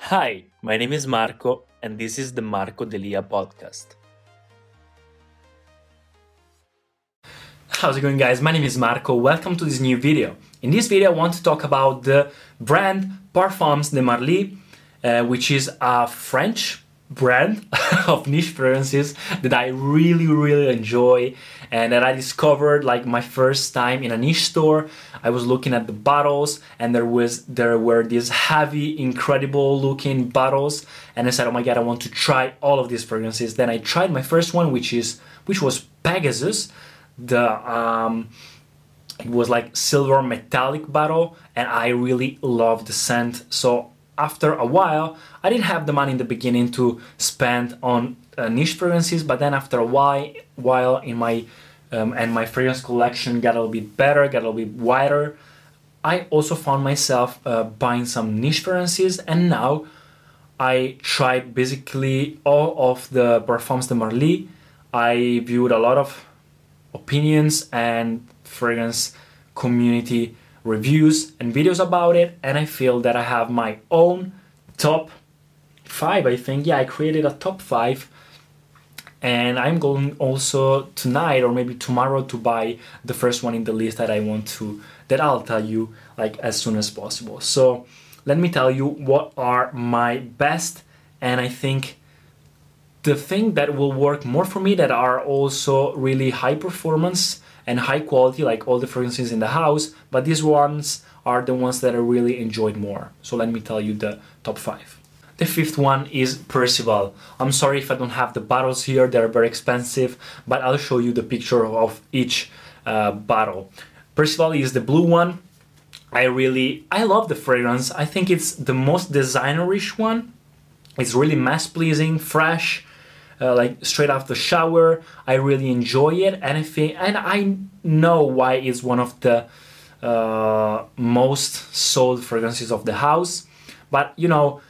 Hi, my name is Marco, and this is the Marco Delia podcast. How's it going, guys? My name is Marco. Welcome to this new video. In this video, I want to talk about the brand Parfums de Marly, uh, which is a French brand of niche fragrances that I really, really enjoy and that I discovered like my first time in a niche store. I was looking at the bottles and there was there were these heavy, incredible looking bottles and I said, "Oh my god, I want to try all of these fragrances." Then I tried my first one which is which was Pegasus. The um it was like silver metallic bottle and I really loved the scent. So after a while, I didn't have the money in the beginning to spend on uh, niche fragrances, but then after a while, while in my um, and my fragrance collection got a little bit better, got a little bit wider, I also found myself uh, buying some niche fragrances, and now I tried basically all of the Parfums de Marly. I viewed a lot of opinions and fragrance community reviews and videos about it and I feel that I have my own top 5 I think. Yeah I created a top 5 and I'm going also tonight or maybe tomorrow to buy the first one in the list that I want to that I'll tell you like as soon as possible. So let me tell you what are my best and I think the thing that will work more for me that are also really high performance and high quality like all the fragrances in the house but these ones are the ones that I really enjoyed more so let me tell you the top five the fifth one is Percival. I'm sorry if I don't have the bottles here, they're very expensive, but I'll show you the picture of each uh, bottle. Percival is the blue one. I really, I love the fragrance. I think it's the most designerish one. It's really mass pleasing, fresh, uh, like straight after shower. I really enjoy it, and I think, and I know why it's one of the uh, most sold fragrances of the house. But you know,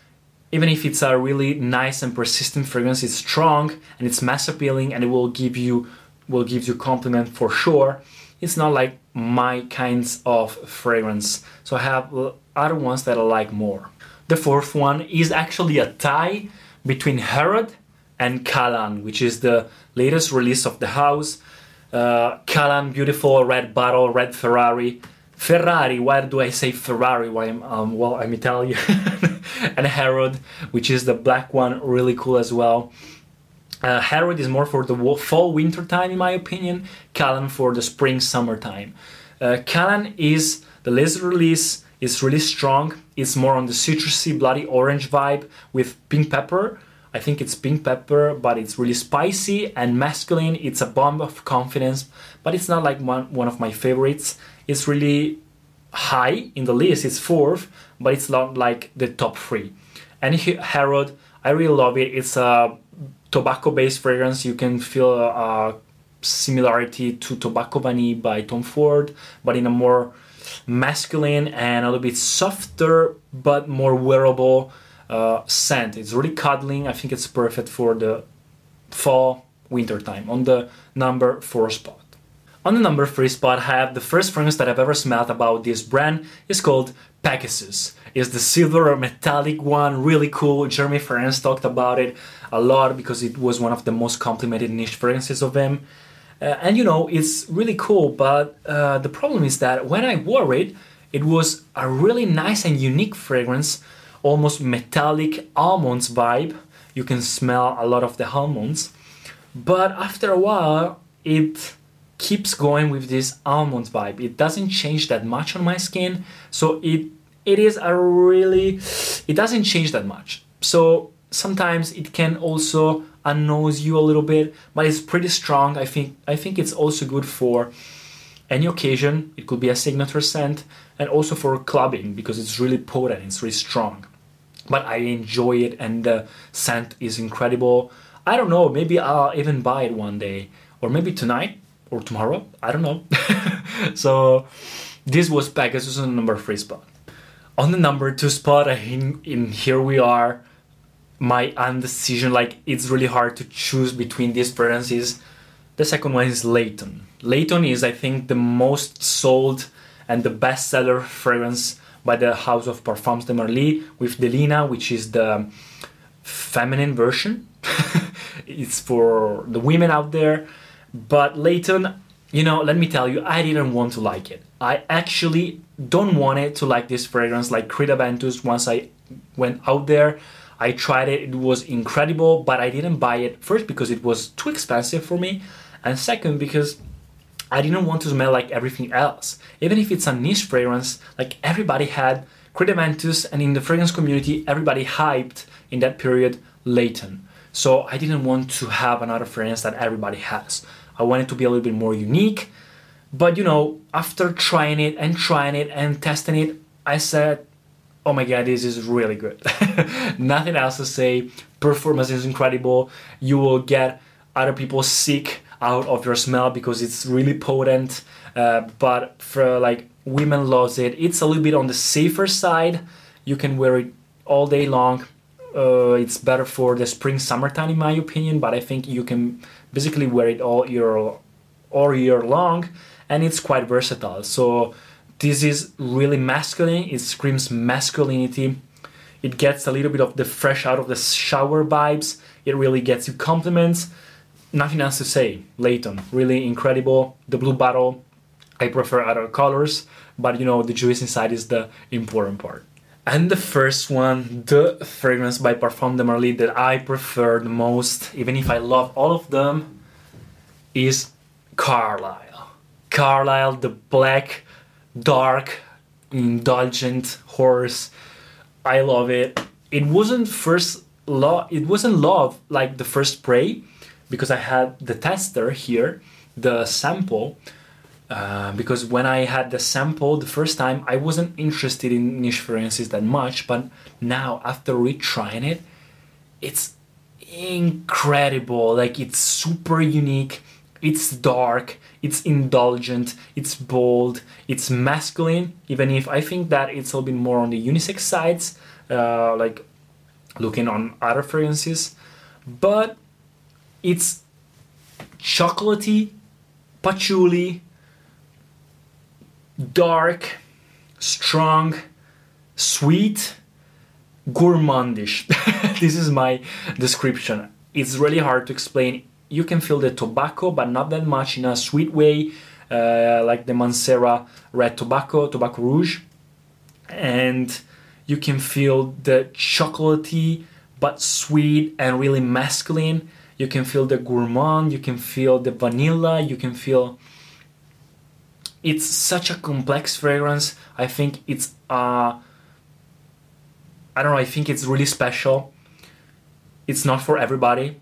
even if it's a really nice and persistent fragrance, it's strong and it's mass appealing, and it will give you will give you compliment for sure. It's not like my kinds of fragrance. So I have other ones that I like more. The fourth one is actually a tie between Herod and Kalan, which is the latest release of the house. Uh, Kalan, beautiful red bottle, red Ferrari. Ferrari, why do I say Ferrari? Why I'm, um, well, I'm Italian. and Herod, which is the black one, really cool as well. Uh, Herod is more for the fall winter time, in my opinion. Kalan for the spring summer time. Uh, Kalan is the latest release. It's really strong. It's more on the citrusy, bloody orange vibe with pink pepper. I think it's pink pepper, but it's really spicy and masculine. It's a bomb of confidence, but it's not like one, one of my favorites. It's really high in the list, it's fourth, but it's not like the top three. And Herod, I really love it. It's a tobacco based fragrance. You can feel a similarity to Tobacco Vanille by Tom Ford, but in a more masculine and a little bit softer but more wearable uh, scent. It's really cuddling. I think it's perfect for the fall, winter time on the number four spot. On the number three spot, I have the first fragrance that I've ever smelled about this brand. It's called Pegasus. It's the silver metallic one, really cool. Jeremy Fragrance talked about it a lot because it was one of the most complimented niche fragrances of him. Uh, and you know, it's really cool, but uh, the problem is that when I wore it, it was a really nice and unique fragrance almost metallic almonds vibe. You can smell a lot of the almonds, but after a while, it keeps going with this almond vibe. It doesn't change that much on my skin, so it it is a really it doesn't change that much. So sometimes it can also annoy you a little bit, but it's pretty strong. I think I think it's also good for any occasion. It could be a signature scent, and also for clubbing because it's really potent. It's really strong. But I enjoy it and the scent is incredible. I don't know, maybe I'll even buy it one day or maybe tonight or tomorrow. I don't know. so this was Pegasus on the number three spot. On the number two spot, I think in here we are. My undecision, like it's really hard to choose between these fragrances. The second one is Layton. Layton is, I think, the most sold and the bestseller fragrance by the House of Parfums de Marly with Delina, which is the feminine version. it's for the women out there. But Layton, you know, let me tell you, I didn't want to like it. I actually don't want it to like this fragrance like Creed Aventus once I went out there. I tried it, it was incredible, but I didn't buy it first because it was too expensive for me, and second because I didn't want to smell like everything else. Even if it's a niche fragrance, like everybody had Creed Aventus, and in the fragrance community, everybody hyped in that period Layton. So I didn't want to have another fragrance that everybody has. I wanted to be a little bit more unique. But you know, after trying it and trying it and testing it, I said, oh my god, this is really good. Nothing else to say. Performance is incredible. You will get other people sick out of your smell because it's really potent. Uh, but for like women loves it. It's a little bit on the safer side. You can wear it all day long. Uh, it's better for the spring summertime in my opinion, but I think you can basically wear it all year all year long and it's quite versatile. So this is really masculine. It screams masculinity. It gets a little bit of the fresh out of the shower vibes. It really gets you compliments. Nothing else to say. Layton, really incredible. The blue bottle, I prefer other colors, but you know the juice inside is the important part. And the first one, the fragrance by Parfum de Marly that I prefer the most, even if I love all of them, is Carlisle. Carlisle, the black, dark, indulgent horse. I love it. It wasn't first love. It wasn't love like the first spray, because I had the tester here, the sample. Uh, because when I had the sample the first time, I wasn't interested in niche fragrances that much. But now, after retrying it, it's incredible. Like it's super unique. It's dark it's indulgent, it's bold, it's masculine, even if I think that it's a little bit more on the unisex sides, uh, like looking on other fragrances. But it's chocolatey, patchouli, dark, strong, sweet, gourmandish. this is my description. It's really hard to explain you can feel the tobacco, but not that much in a sweet way, uh, like the Mancera red tobacco, tobacco rouge. And you can feel the chocolatey, but sweet and really masculine. You can feel the gourmand, you can feel the vanilla, you can feel. It's such a complex fragrance. I think it's uh, I don't know, I think it's really special. It's not for everybody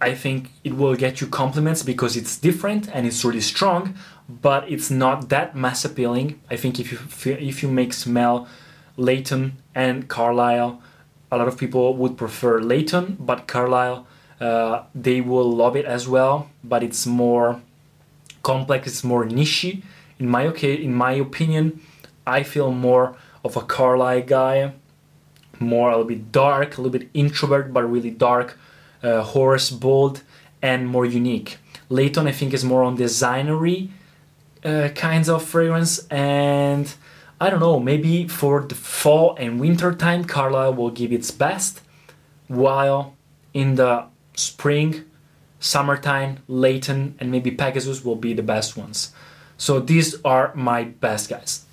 I think it will get you compliments because it's different and it's really strong, but it's not that mass appealing. I think if you if you make smell Layton and Carlisle, a lot of people would prefer Layton, but Carlisle uh, they will love it as well. But it's more complex, it's more niche. In my okay, in my opinion, I feel more of a Carlisle guy, more a little bit dark, a little bit introvert, but really dark uh, Horse bold and more unique. Layton, I think, is more on designery uh, kinds of fragrance, and I don't know, maybe for the fall and winter time, Carlisle will give its best, while in the spring, summertime, Layton, and maybe Pegasus will be the best ones. So these are my best guys.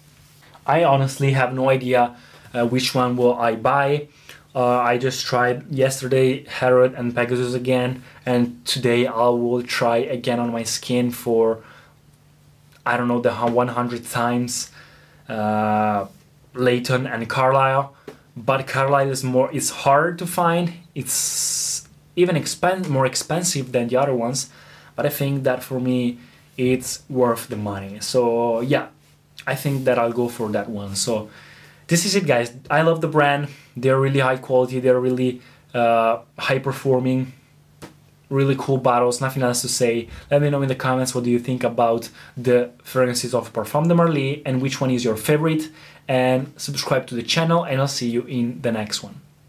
I honestly have no idea uh, which one will I buy. Uh, I just tried yesterday Herod and Pegasus again, and today I will try again on my skin for I don't know the 100 times uh, Layton and Carlisle. But Carlisle is more it's hard to find. It's even expen- more expensive than the other ones, but I think that for me it's worth the money. So yeah, I think that I'll go for that one. So this is it, guys. I love the brand They're really high quality. They're really uh, high performing. Really cool bottles. Nothing else to say. Let me know in the comments what do you think about the fragrances of Parfum de Marly and which one is your favorite. And subscribe to the channel, and I'll see you in the next one.